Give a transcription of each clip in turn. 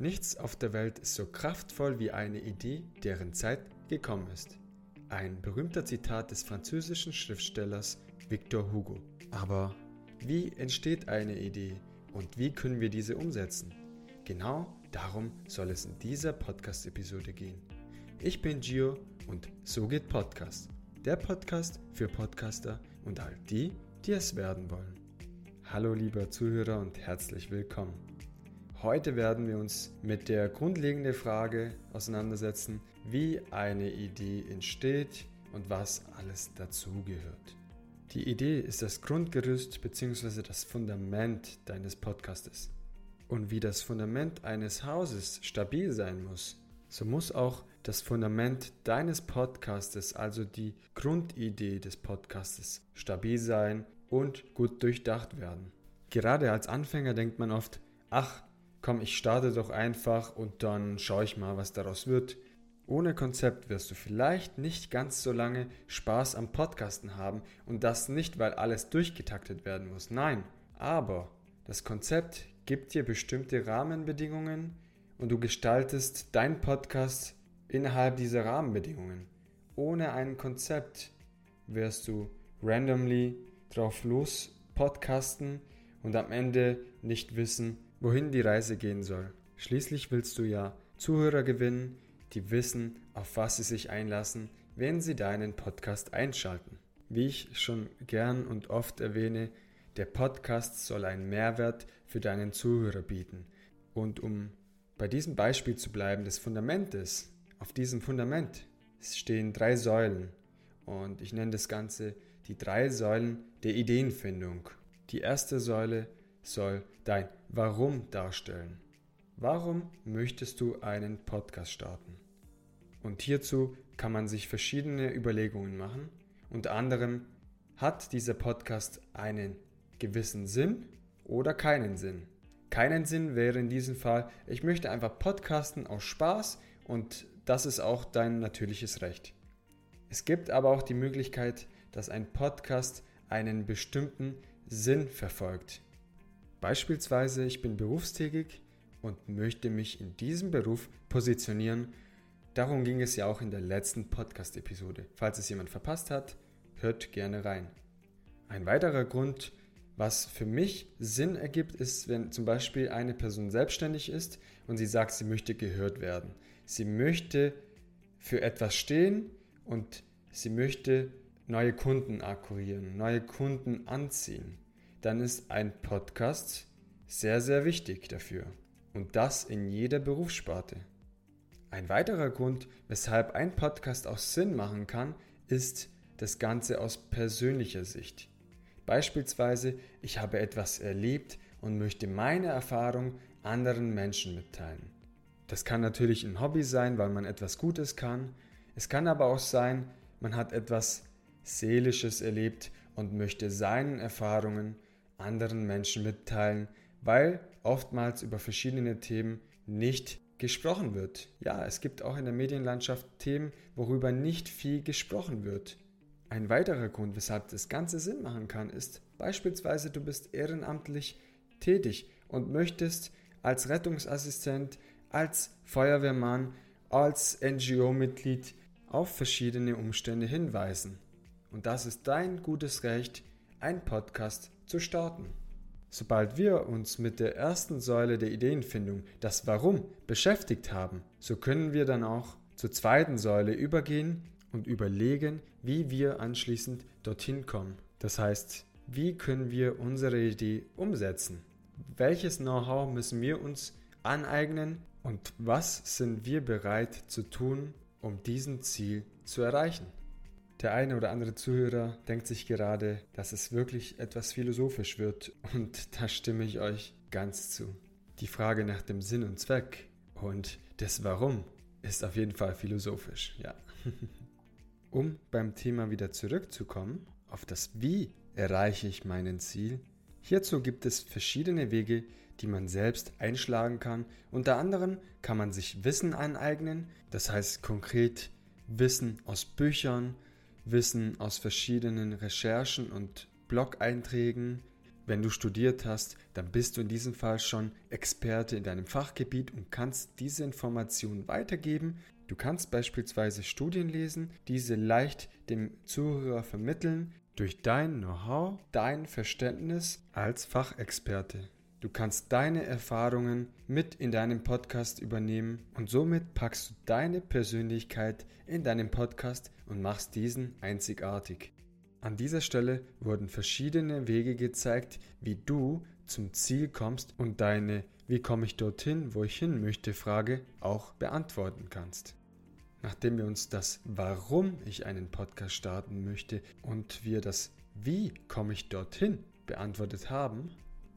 Nichts auf der Welt ist so kraftvoll wie eine Idee, deren Zeit gekommen ist. Ein berühmter Zitat des französischen Schriftstellers Victor Hugo. Aber wie entsteht eine Idee und wie können wir diese umsetzen? Genau darum soll es in dieser Podcast-Episode gehen. Ich bin Gio und so geht Podcast. Der Podcast für Podcaster und all die, die es werden wollen. Hallo lieber Zuhörer und herzlich willkommen. Heute werden wir uns mit der grundlegenden Frage auseinandersetzen, wie eine Idee entsteht und was alles dazugehört. Die Idee ist das Grundgerüst bzw. das Fundament deines Podcastes. Und wie das Fundament eines Hauses stabil sein muss, so muss auch das Fundament deines Podcastes, also die Grundidee des Podcastes, stabil sein und gut durchdacht werden. Gerade als Anfänger denkt man oft, ach, komm, ich starte doch einfach und dann schaue ich mal, was daraus wird. Ohne Konzept wirst du vielleicht nicht ganz so lange Spaß am Podcasten haben und das nicht, weil alles durchgetaktet werden muss. Nein, aber das Konzept gibt dir bestimmte Rahmenbedingungen und du gestaltest deinen Podcast innerhalb dieser Rahmenbedingungen. Ohne ein Konzept wirst du randomly drauf los podcasten und am Ende nicht wissen, wohin die Reise gehen soll. Schließlich willst du ja Zuhörer gewinnen, die wissen, auf was sie sich einlassen, wenn sie deinen Podcast einschalten. Wie ich schon gern und oft erwähne, der Podcast soll einen Mehrwert für deinen Zuhörer bieten. Und um bei diesem Beispiel zu bleiben des Fundamentes, auf diesem Fundament stehen drei Säulen. Und ich nenne das Ganze die drei Säulen der Ideenfindung. Die erste Säule soll dein Warum darstellen. Warum möchtest du einen Podcast starten? Und hierzu kann man sich verschiedene Überlegungen machen. Unter anderem, hat dieser Podcast einen gewissen Sinn oder keinen Sinn? Keinen Sinn wäre in diesem Fall, ich möchte einfach podcasten aus Spaß und das ist auch dein natürliches Recht. Es gibt aber auch die Möglichkeit, dass ein Podcast einen bestimmten Sinn verfolgt. Beispielsweise, ich bin berufstätig und möchte mich in diesem Beruf positionieren. Darum ging es ja auch in der letzten Podcast-Episode. Falls es jemand verpasst hat, hört gerne rein. Ein weiterer Grund, was für mich Sinn ergibt, ist, wenn zum Beispiel eine Person selbstständig ist und sie sagt, sie möchte gehört werden. Sie möchte für etwas stehen und sie möchte neue Kunden akquirieren, neue Kunden anziehen dann ist ein Podcast sehr, sehr wichtig dafür. Und das in jeder Berufssparte. Ein weiterer Grund, weshalb ein Podcast auch Sinn machen kann, ist das Ganze aus persönlicher Sicht. Beispielsweise, ich habe etwas erlebt und möchte meine Erfahrung anderen Menschen mitteilen. Das kann natürlich ein Hobby sein, weil man etwas Gutes kann. Es kann aber auch sein, man hat etwas Seelisches erlebt und möchte seinen Erfahrungen anderen Menschen mitteilen, weil oftmals über verschiedene Themen nicht gesprochen wird. Ja, es gibt auch in der Medienlandschaft Themen, worüber nicht viel gesprochen wird. Ein weiterer Grund, weshalb das Ganze Sinn machen kann, ist beispielsweise, du bist ehrenamtlich tätig und möchtest als Rettungsassistent, als Feuerwehrmann, als NGO-Mitglied auf verschiedene Umstände hinweisen. Und das ist dein gutes Recht, ein Podcast zu starten. Sobald wir uns mit der ersten Säule der Ideenfindung, das Warum, beschäftigt haben, so können wir dann auch zur zweiten Säule übergehen und überlegen, wie wir anschließend dorthin kommen. Das heißt, wie können wir unsere Idee umsetzen? Welches Know-how müssen wir uns aneignen und was sind wir bereit zu tun, um diesen Ziel zu erreichen? Der eine oder andere Zuhörer denkt sich gerade, dass es wirklich etwas philosophisch wird und da stimme ich euch ganz zu. Die Frage nach dem Sinn und Zweck und des Warum ist auf jeden Fall philosophisch, ja. um beim Thema wieder zurückzukommen, auf das Wie erreiche ich meinen Ziel, hierzu gibt es verschiedene Wege, die man selbst einschlagen kann. Unter anderem kann man sich Wissen aneignen, das heißt konkret Wissen aus Büchern, Wissen aus verschiedenen Recherchen und Blog-Einträgen. wenn du studiert hast, dann bist du in diesem Fall schon Experte in deinem Fachgebiet und kannst diese Informationen weitergeben. Du kannst beispielsweise Studien lesen, diese leicht dem Zuhörer vermitteln durch dein Know-how, dein Verständnis als Fachexperte. Du kannst deine Erfahrungen mit in deinem Podcast übernehmen und somit packst du deine Persönlichkeit in deinem Podcast und machst diesen einzigartig. An dieser Stelle wurden verschiedene Wege gezeigt, wie du zum Ziel kommst und deine Wie komme ich dorthin, wo ich hin möchte Frage auch beantworten kannst. Nachdem wir uns das Warum ich einen Podcast starten möchte und wir das Wie komme ich dorthin beantwortet haben,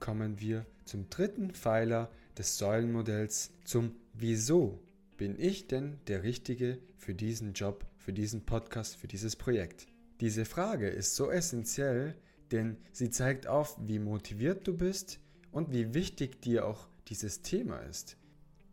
kommen wir zum dritten Pfeiler des Säulenmodells, zum Wieso bin ich denn der Richtige für diesen Job, für diesen Podcast, für dieses Projekt? Diese Frage ist so essentiell, denn sie zeigt auf, wie motiviert du bist und wie wichtig dir auch dieses Thema ist.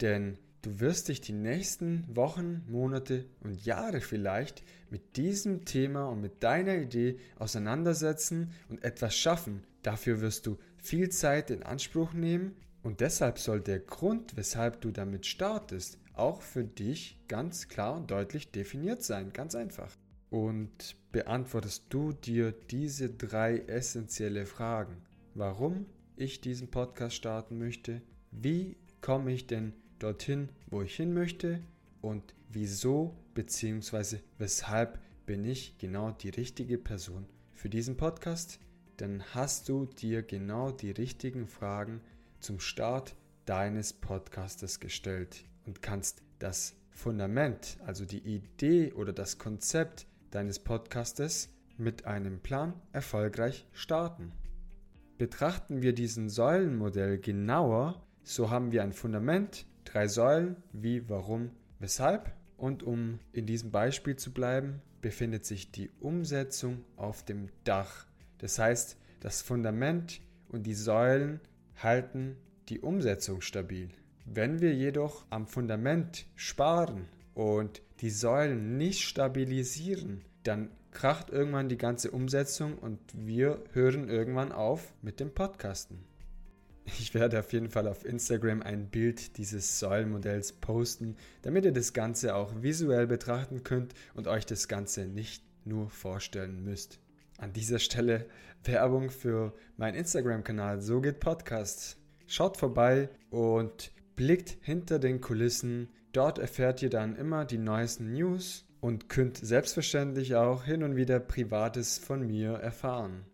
Denn du wirst dich die nächsten Wochen, Monate und Jahre vielleicht mit diesem Thema und mit deiner Idee auseinandersetzen und etwas schaffen. Dafür wirst du viel Zeit in Anspruch nehmen und deshalb soll der Grund, weshalb du damit startest, auch für dich ganz klar und deutlich definiert sein, ganz einfach. Und beantwortest du dir diese drei essentielle Fragen, warum ich diesen Podcast starten möchte, wie komme ich denn dorthin, wo ich hin möchte und wieso bzw. weshalb bin ich genau die richtige Person für diesen Podcast, dann hast du dir genau die richtigen Fragen zum Start deines Podcastes gestellt und kannst das Fundament, also die Idee oder das Konzept deines Podcastes mit einem Plan erfolgreich starten. Betrachten wir diesen Säulenmodell genauer, so haben wir ein Fundament, drei Säulen, wie, warum, weshalb und um in diesem Beispiel zu bleiben, befindet sich die Umsetzung auf dem Dach das heißt, das Fundament und die Säulen halten die Umsetzung stabil. Wenn wir jedoch am Fundament sparen und die Säulen nicht stabilisieren, dann kracht irgendwann die ganze Umsetzung und wir hören irgendwann auf mit dem Podcasten. Ich werde auf jeden Fall auf Instagram ein Bild dieses Säulenmodells posten, damit ihr das Ganze auch visuell betrachten könnt und euch das Ganze nicht nur vorstellen müsst. An dieser Stelle Werbung für meinen Instagram-Kanal So geht Podcast. Schaut vorbei und blickt hinter den Kulissen. Dort erfährt ihr dann immer die neuesten News und könnt selbstverständlich auch hin und wieder Privates von mir erfahren.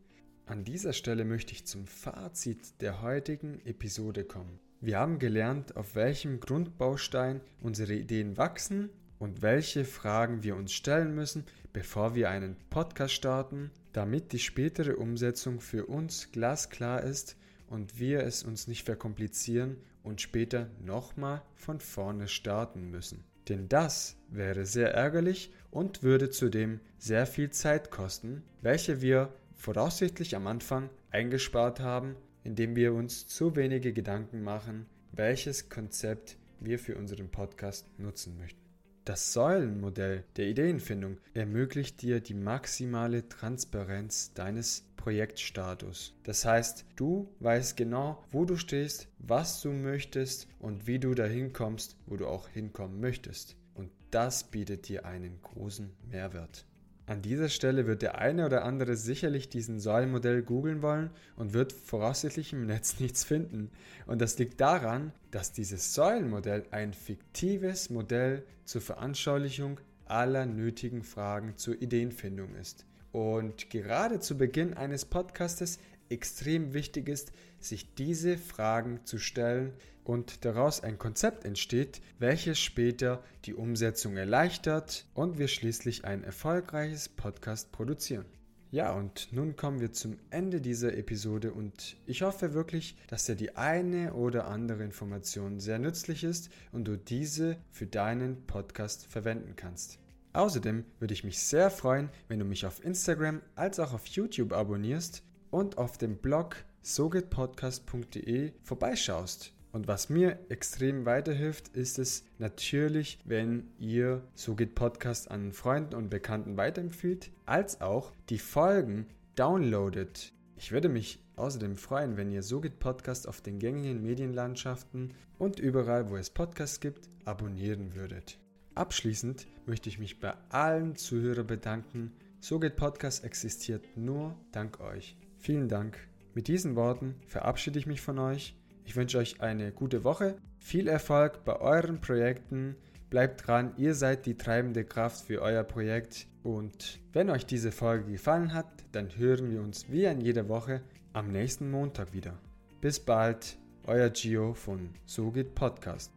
An dieser Stelle möchte ich zum Fazit der heutigen Episode kommen. Wir haben gelernt, auf welchem Grundbaustein unsere Ideen wachsen und welche Fragen wir uns stellen müssen, bevor wir einen Podcast starten, damit die spätere Umsetzung für uns glasklar ist und wir es uns nicht verkomplizieren und später nochmal von vorne starten müssen. Denn das wäre sehr ärgerlich und würde zudem sehr viel Zeit kosten, welche wir voraussichtlich am Anfang eingespart haben, indem wir uns zu wenige Gedanken machen, welches Konzept wir für unseren Podcast nutzen möchten. Das Säulenmodell der Ideenfindung ermöglicht dir die maximale Transparenz deines Projektstatus. Das heißt, du weißt genau, wo du stehst, was du möchtest und wie du dahin kommst, wo du auch hinkommen möchtest. Und das bietet dir einen großen Mehrwert. An dieser Stelle wird der eine oder andere sicherlich diesen Säulenmodell googeln wollen und wird voraussichtlich im Netz nichts finden. Und das liegt daran, dass dieses Säulenmodell ein fiktives Modell zur Veranschaulichung aller nötigen Fragen zur Ideenfindung ist. Und gerade zu Beginn eines Podcastes extrem wichtig ist, sich diese Fragen zu stellen und daraus ein Konzept entsteht, welches später die Umsetzung erleichtert und wir schließlich ein erfolgreiches Podcast produzieren. Ja, und nun kommen wir zum Ende dieser Episode und ich hoffe wirklich, dass dir die eine oder andere Information sehr nützlich ist und du diese für deinen Podcast verwenden kannst. Außerdem würde ich mich sehr freuen, wenn du mich auf Instagram als auch auf YouTube abonnierst und auf dem Blog sogetpodcast.de vorbeischaust. Und was mir extrem weiterhilft, ist es natürlich, wenn ihr So Podcast an Freunden und Bekannten weiterempfiehlt, als auch die Folgen downloadet. Ich würde mich außerdem freuen, wenn ihr Sogit Podcast auf den gängigen Medienlandschaften und überall, wo es Podcasts gibt, abonnieren würdet. Abschließend möchte ich mich bei allen Zuhörern bedanken. Sogit Podcast existiert nur dank euch. Vielen Dank. Mit diesen Worten verabschiede ich mich von euch. Ich wünsche euch eine gute Woche, viel Erfolg bei euren Projekten. Bleibt dran, ihr seid die treibende Kraft für euer Projekt. Und wenn euch diese Folge gefallen hat, dann hören wir uns wie in jeder Woche am nächsten Montag wieder. Bis bald, euer Gio von So geht Podcast.